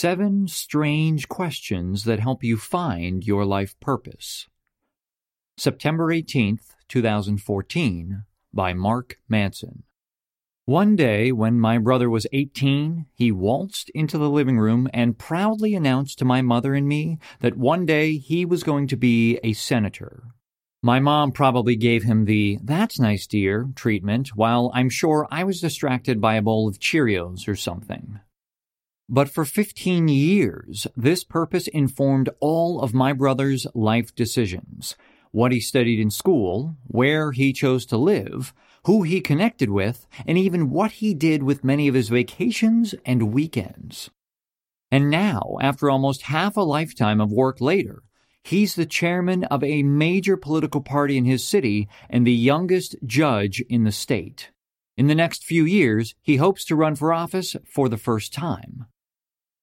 Seven Strange Questions That Help You Find Your Life Purpose. September 18th, 2014, by Mark Manson. One day, when my brother was 18, he waltzed into the living room and proudly announced to my mother and me that one day he was going to be a senator. My mom probably gave him the, that's nice, dear, treatment, while I'm sure I was distracted by a bowl of Cheerios or something. But for 15 years, this purpose informed all of my brother's life decisions what he studied in school, where he chose to live, who he connected with, and even what he did with many of his vacations and weekends. And now, after almost half a lifetime of work later, he's the chairman of a major political party in his city and the youngest judge in the state. In the next few years, he hopes to run for office for the first time.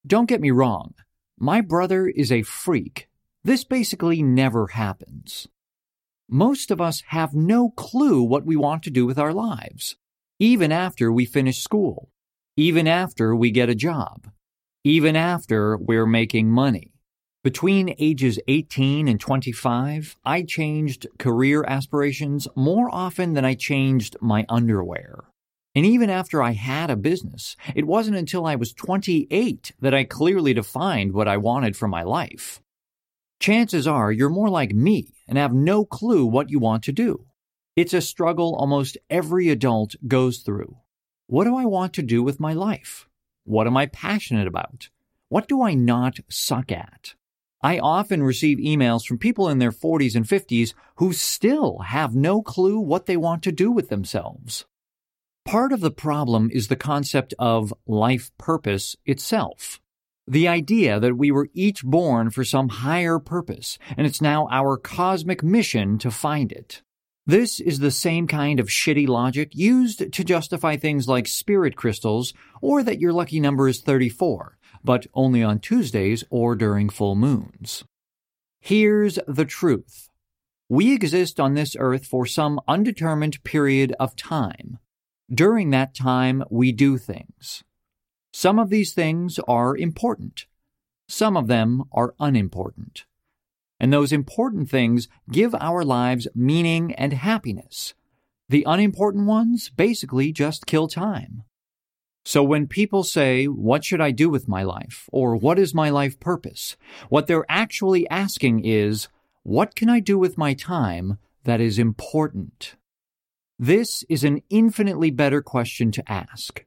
Don't get me wrong, my brother is a freak. This basically never happens. Most of us have no clue what we want to do with our lives, even after we finish school, even after we get a job, even after we're making money. Between ages 18 and 25, I changed career aspirations more often than I changed my underwear. And even after I had a business, it wasn't until I was 28 that I clearly defined what I wanted for my life. Chances are you're more like me and have no clue what you want to do. It's a struggle almost every adult goes through. What do I want to do with my life? What am I passionate about? What do I not suck at? I often receive emails from people in their 40s and 50s who still have no clue what they want to do with themselves. Part of the problem is the concept of life purpose itself. The idea that we were each born for some higher purpose, and it's now our cosmic mission to find it. This is the same kind of shitty logic used to justify things like spirit crystals or that your lucky number is 34, but only on Tuesdays or during full moons. Here's the truth. We exist on this earth for some undetermined period of time. During that time, we do things. Some of these things are important. Some of them are unimportant. And those important things give our lives meaning and happiness. The unimportant ones basically just kill time. So when people say, What should I do with my life? or What is my life purpose? what they're actually asking is, What can I do with my time that is important? This is an infinitely better question to ask.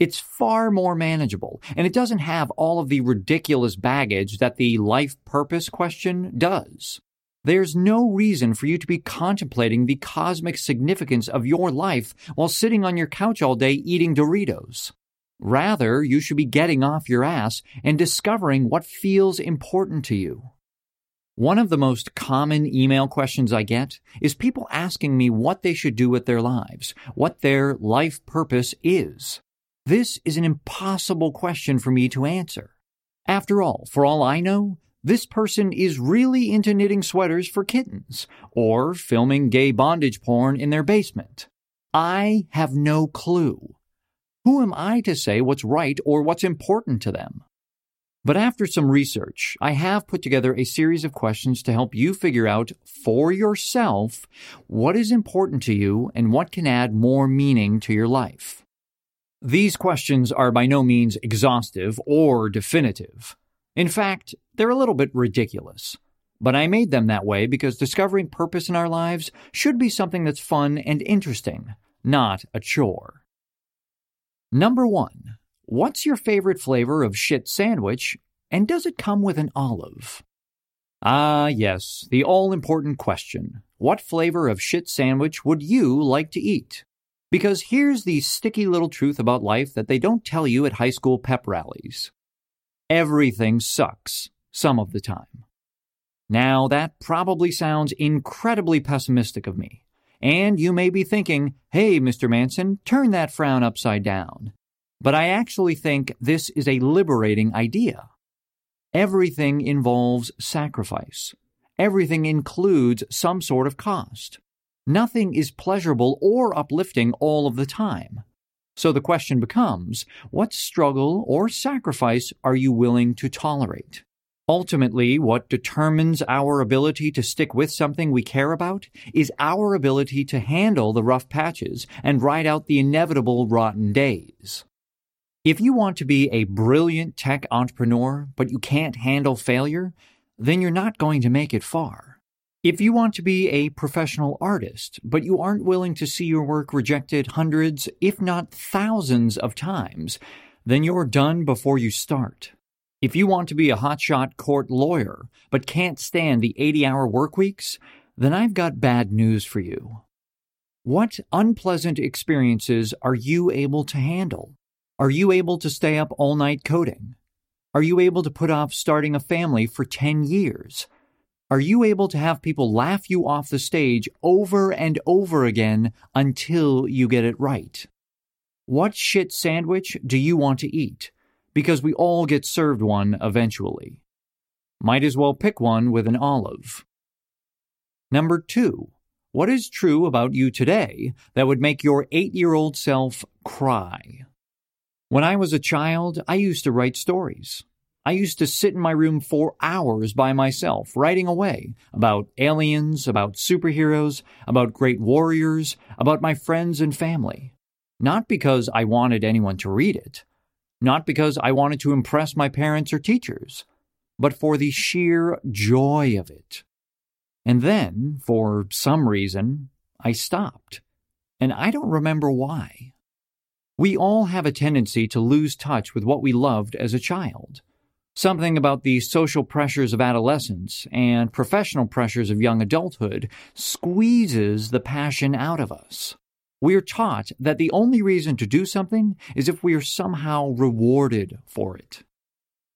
It's far more manageable, and it doesn't have all of the ridiculous baggage that the life purpose question does. There's no reason for you to be contemplating the cosmic significance of your life while sitting on your couch all day eating Doritos. Rather, you should be getting off your ass and discovering what feels important to you. One of the most common email questions I get is people asking me what they should do with their lives, what their life purpose is. This is an impossible question for me to answer. After all, for all I know, this person is really into knitting sweaters for kittens or filming gay bondage porn in their basement. I have no clue. Who am I to say what's right or what's important to them? But after some research, I have put together a series of questions to help you figure out for yourself what is important to you and what can add more meaning to your life. These questions are by no means exhaustive or definitive. In fact, they're a little bit ridiculous. But I made them that way because discovering purpose in our lives should be something that's fun and interesting, not a chore. Number one, What's your favorite flavor of shit sandwich, and does it come with an olive? Ah, yes, the all important question. What flavor of shit sandwich would you like to eat? Because here's the sticky little truth about life that they don't tell you at high school pep rallies everything sucks some of the time. Now, that probably sounds incredibly pessimistic of me. And you may be thinking, hey, Mr. Manson, turn that frown upside down. But I actually think this is a liberating idea. Everything involves sacrifice. Everything includes some sort of cost. Nothing is pleasurable or uplifting all of the time. So the question becomes what struggle or sacrifice are you willing to tolerate? Ultimately, what determines our ability to stick with something we care about is our ability to handle the rough patches and ride out the inevitable rotten days. If you want to be a brilliant tech entrepreneur, but you can't handle failure, then you're not going to make it far. If you want to be a professional artist, but you aren't willing to see your work rejected hundreds, if not thousands of times, then you're done before you start. If you want to be a hotshot court lawyer, but can't stand the 80 hour work weeks, then I've got bad news for you. What unpleasant experiences are you able to handle? Are you able to stay up all night coding? Are you able to put off starting a family for 10 years? Are you able to have people laugh you off the stage over and over again until you get it right? What shit sandwich do you want to eat? Because we all get served one eventually. Might as well pick one with an olive. Number two, what is true about you today that would make your eight year old self cry? When I was a child, I used to write stories. I used to sit in my room for hours by myself, writing away about aliens, about superheroes, about great warriors, about my friends and family. Not because I wanted anyone to read it, not because I wanted to impress my parents or teachers, but for the sheer joy of it. And then, for some reason, I stopped. And I don't remember why. We all have a tendency to lose touch with what we loved as a child. Something about the social pressures of adolescence and professional pressures of young adulthood squeezes the passion out of us. We are taught that the only reason to do something is if we are somehow rewarded for it.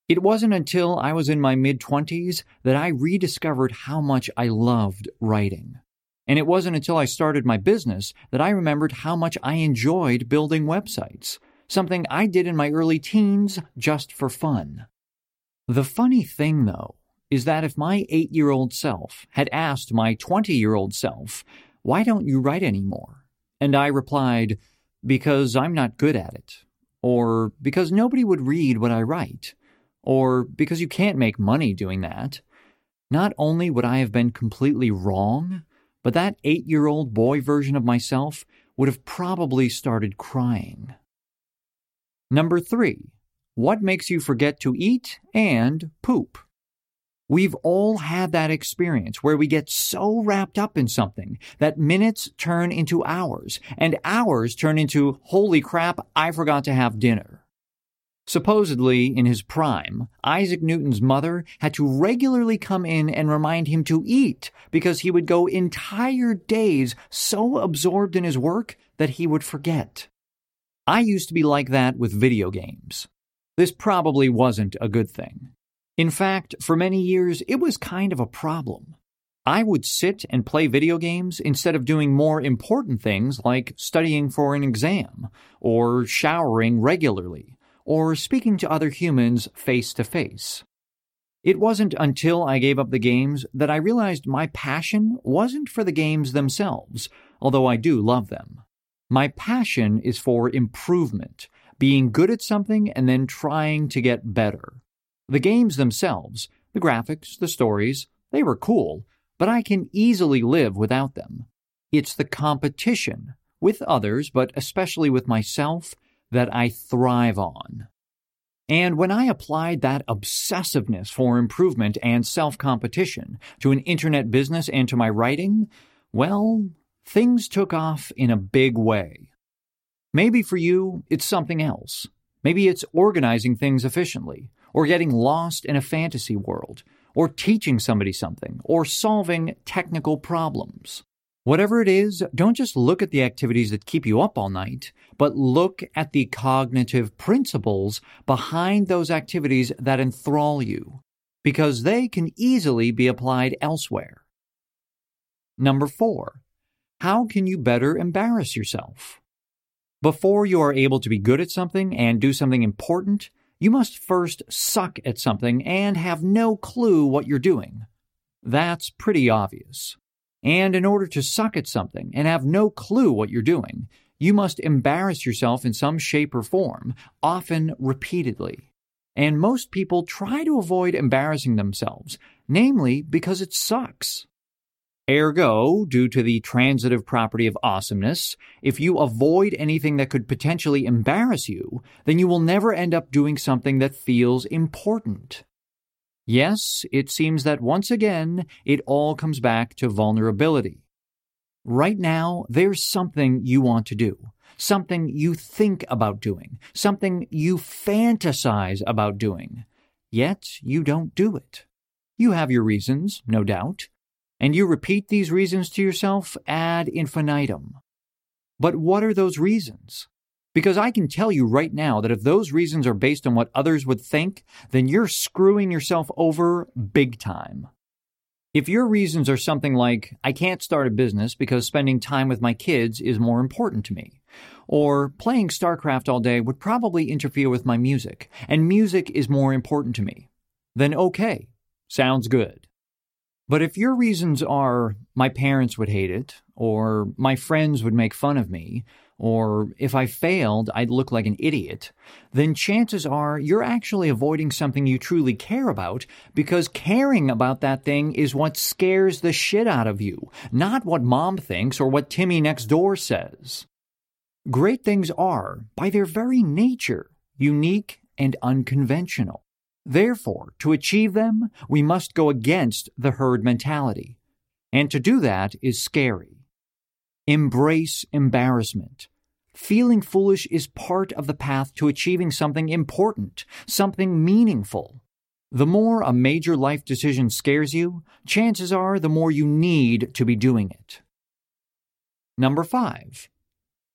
It wasn't until I was in my mid 20s that I rediscovered how much I loved writing. And it wasn't until I started my business that I remembered how much I enjoyed building websites, something I did in my early teens just for fun. The funny thing, though, is that if my eight year old self had asked my 20 year old self, Why don't you write anymore? And I replied, Because I'm not good at it. Or because nobody would read what I write. Or because you can't make money doing that. Not only would I have been completely wrong, but that eight year old boy version of myself would have probably started crying. Number three, what makes you forget to eat and poop? We've all had that experience where we get so wrapped up in something that minutes turn into hours and hours turn into, holy crap, I forgot to have dinner. Supposedly, in his prime, Isaac Newton's mother had to regularly come in and remind him to eat because he would go entire days so absorbed in his work that he would forget. I used to be like that with video games. This probably wasn't a good thing. In fact, for many years, it was kind of a problem. I would sit and play video games instead of doing more important things like studying for an exam, or showering regularly, or speaking to other humans face to face. It wasn't until I gave up the games that I realized my passion wasn't for the games themselves, although I do love them. My passion is for improvement being good at something and then trying to get better. The games themselves, the graphics, the stories, they were cool, but I can easily live without them. It's the competition with others, but especially with myself, that I thrive on. And when I applied that obsessiveness for improvement and self competition to an internet business and to my writing, well, things took off in a big way. Maybe for you, it's something else. Maybe it's organizing things efficiently, or getting lost in a fantasy world, or teaching somebody something, or solving technical problems. Whatever it is, don't just look at the activities that keep you up all night, but look at the cognitive principles behind those activities that enthrall you, because they can easily be applied elsewhere. Number four, how can you better embarrass yourself? Before you are able to be good at something and do something important, you must first suck at something and have no clue what you're doing. That's pretty obvious. And in order to suck at something and have no clue what you're doing, You must embarrass yourself in some shape or form, often repeatedly. And most people try to avoid embarrassing themselves, namely because it sucks. Ergo, due to the transitive property of awesomeness, if you avoid anything that could potentially embarrass you, then you will never end up doing something that feels important. Yes, it seems that once again, it all comes back to vulnerability. Right now, there's something you want to do, something you think about doing, something you fantasize about doing, yet you don't do it. You have your reasons, no doubt, and you repeat these reasons to yourself ad infinitum. But what are those reasons? Because I can tell you right now that if those reasons are based on what others would think, then you're screwing yourself over big time. If your reasons are something like, I can't start a business because spending time with my kids is more important to me, or playing StarCraft all day would probably interfere with my music, and music is more important to me, then okay, sounds good. But if your reasons are, my parents would hate it, or my friends would make fun of me, or if I failed, I'd look like an idiot, then chances are you're actually avoiding something you truly care about because caring about that thing is what scares the shit out of you, not what mom thinks or what Timmy next door says. Great things are, by their very nature, unique and unconventional. Therefore, to achieve them, we must go against the herd mentality. And to do that is scary. Embrace embarrassment. Feeling foolish is part of the path to achieving something important, something meaningful. The more a major life decision scares you, chances are the more you need to be doing it. Number five,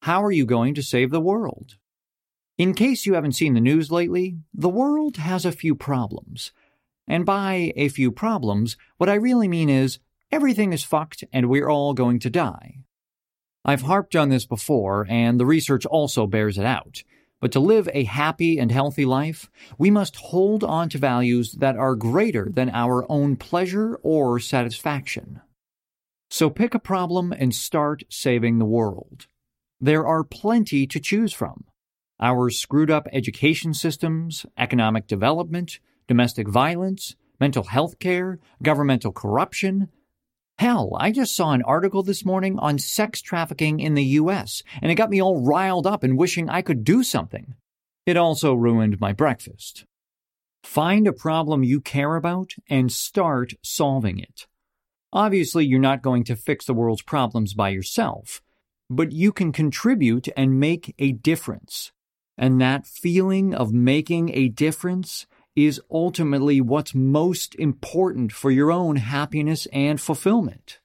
how are you going to save the world? In case you haven't seen the news lately, the world has a few problems. And by a few problems, what I really mean is everything is fucked and we're all going to die. I've harped on this before, and the research also bears it out. But to live a happy and healthy life, we must hold on to values that are greater than our own pleasure or satisfaction. So pick a problem and start saving the world. There are plenty to choose from our screwed up education systems, economic development, domestic violence, mental health care, governmental corruption. Hell, I just saw an article this morning on sex trafficking in the US, and it got me all riled up and wishing I could do something. It also ruined my breakfast. Find a problem you care about and start solving it. Obviously, you're not going to fix the world's problems by yourself, but you can contribute and make a difference. And that feeling of making a difference is ultimately what's most important for your own happiness and fulfillment.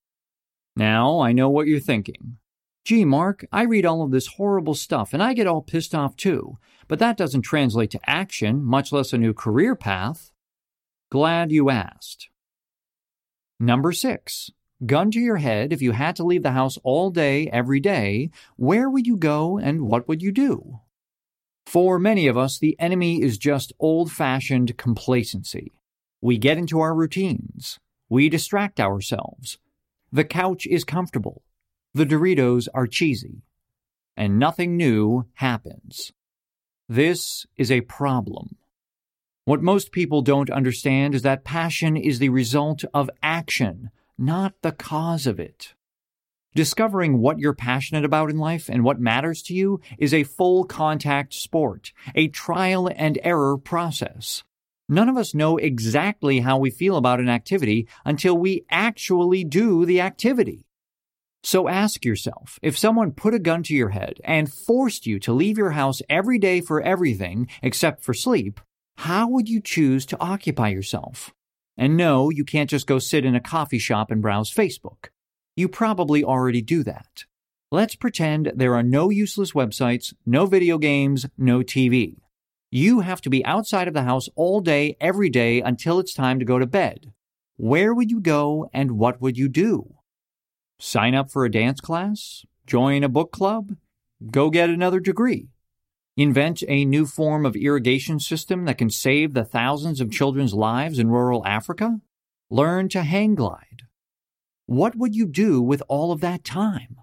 Now, I know what you're thinking. Gee, Mark, I read all of this horrible stuff and I get all pissed off too, but that doesn't translate to action, much less a new career path. Glad you asked. Number six, gun to your head, if you had to leave the house all day, every day, where would you go and what would you do? For many of us, the enemy is just old fashioned complacency. We get into our routines. We distract ourselves. The couch is comfortable. The Doritos are cheesy. And nothing new happens. This is a problem. What most people don't understand is that passion is the result of action, not the cause of it. Discovering what you're passionate about in life and what matters to you is a full contact sport, a trial and error process. None of us know exactly how we feel about an activity until we actually do the activity. So ask yourself if someone put a gun to your head and forced you to leave your house every day for everything except for sleep, how would you choose to occupy yourself? And no, you can't just go sit in a coffee shop and browse Facebook. You probably already do that. Let's pretend there are no useless websites, no video games, no TV. You have to be outside of the house all day, every day until it's time to go to bed. Where would you go and what would you do? Sign up for a dance class? Join a book club? Go get another degree? Invent a new form of irrigation system that can save the thousands of children's lives in rural Africa? Learn to hang glide? What would you do with all of that time?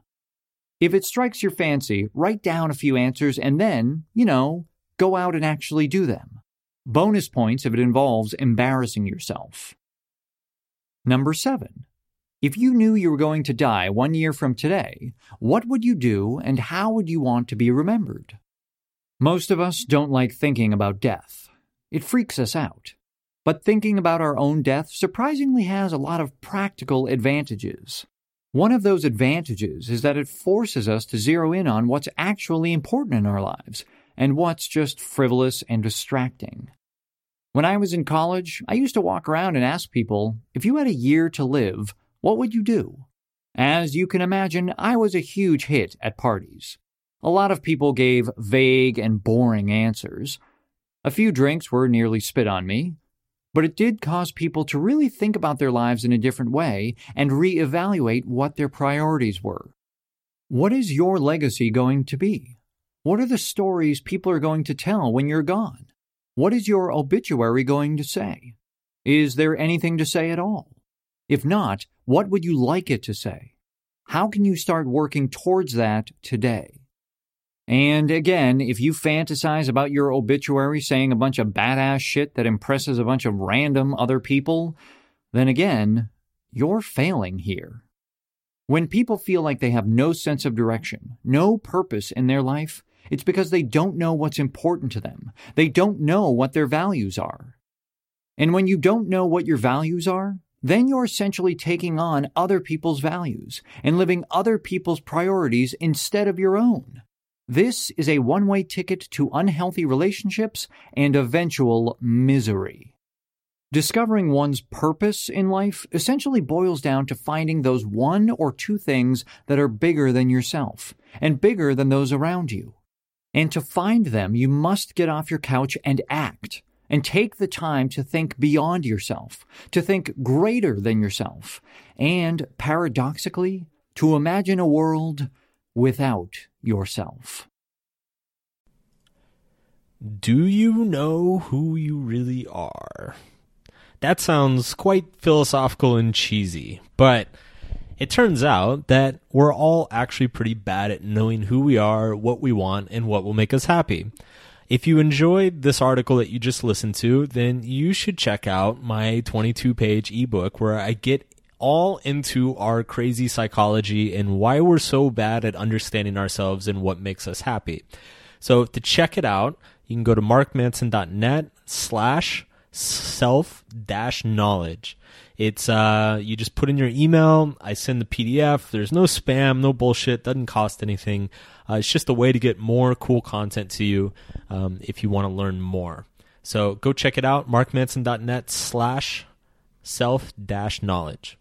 If it strikes your fancy, write down a few answers and then, you know, go out and actually do them. Bonus points if it involves embarrassing yourself. Number seven. If you knew you were going to die one year from today, what would you do and how would you want to be remembered? Most of us don't like thinking about death. It freaks us out. But thinking about our own death surprisingly has a lot of practical advantages. One of those advantages is that it forces us to zero in on what's actually important in our lives and what's just frivolous and distracting. When I was in college, I used to walk around and ask people, if you had a year to live, what would you do? As you can imagine, I was a huge hit at parties. A lot of people gave vague and boring answers. A few drinks were nearly spit on me, but it did cause people to really think about their lives in a different way and reevaluate what their priorities were. What is your legacy going to be? What are the stories people are going to tell when you're gone? What is your obituary going to say? Is there anything to say at all? If not, what would you like it to say? How can you start working towards that today? And again, if you fantasize about your obituary saying a bunch of badass shit that impresses a bunch of random other people, then again, you're failing here. When people feel like they have no sense of direction, no purpose in their life, it's because they don't know what's important to them. They don't know what their values are. And when you don't know what your values are, then you're essentially taking on other people's values and living other people's priorities instead of your own. This is a one way ticket to unhealthy relationships and eventual misery. Discovering one's purpose in life essentially boils down to finding those one or two things that are bigger than yourself and bigger than those around you. And to find them, you must get off your couch and act and take the time to think beyond yourself, to think greater than yourself, and paradoxically, to imagine a world without yourself. Do you know who you really are? That sounds quite philosophical and cheesy, but it turns out that we're all actually pretty bad at knowing who we are, what we want, and what will make us happy. If you enjoyed this article that you just listened to, then you should check out my 22 page ebook where I get all into our crazy psychology and why we're so bad at understanding ourselves and what makes us happy. So to check it out, you can go to markmanson.net slash self dash knowledge. It's uh, you just put in your email. I send the PDF. There's no spam, no bullshit. Doesn't cost anything. Uh, it's just a way to get more cool content to you um, if you want to learn more. So go check it out. markmanson.net slash self dash knowledge.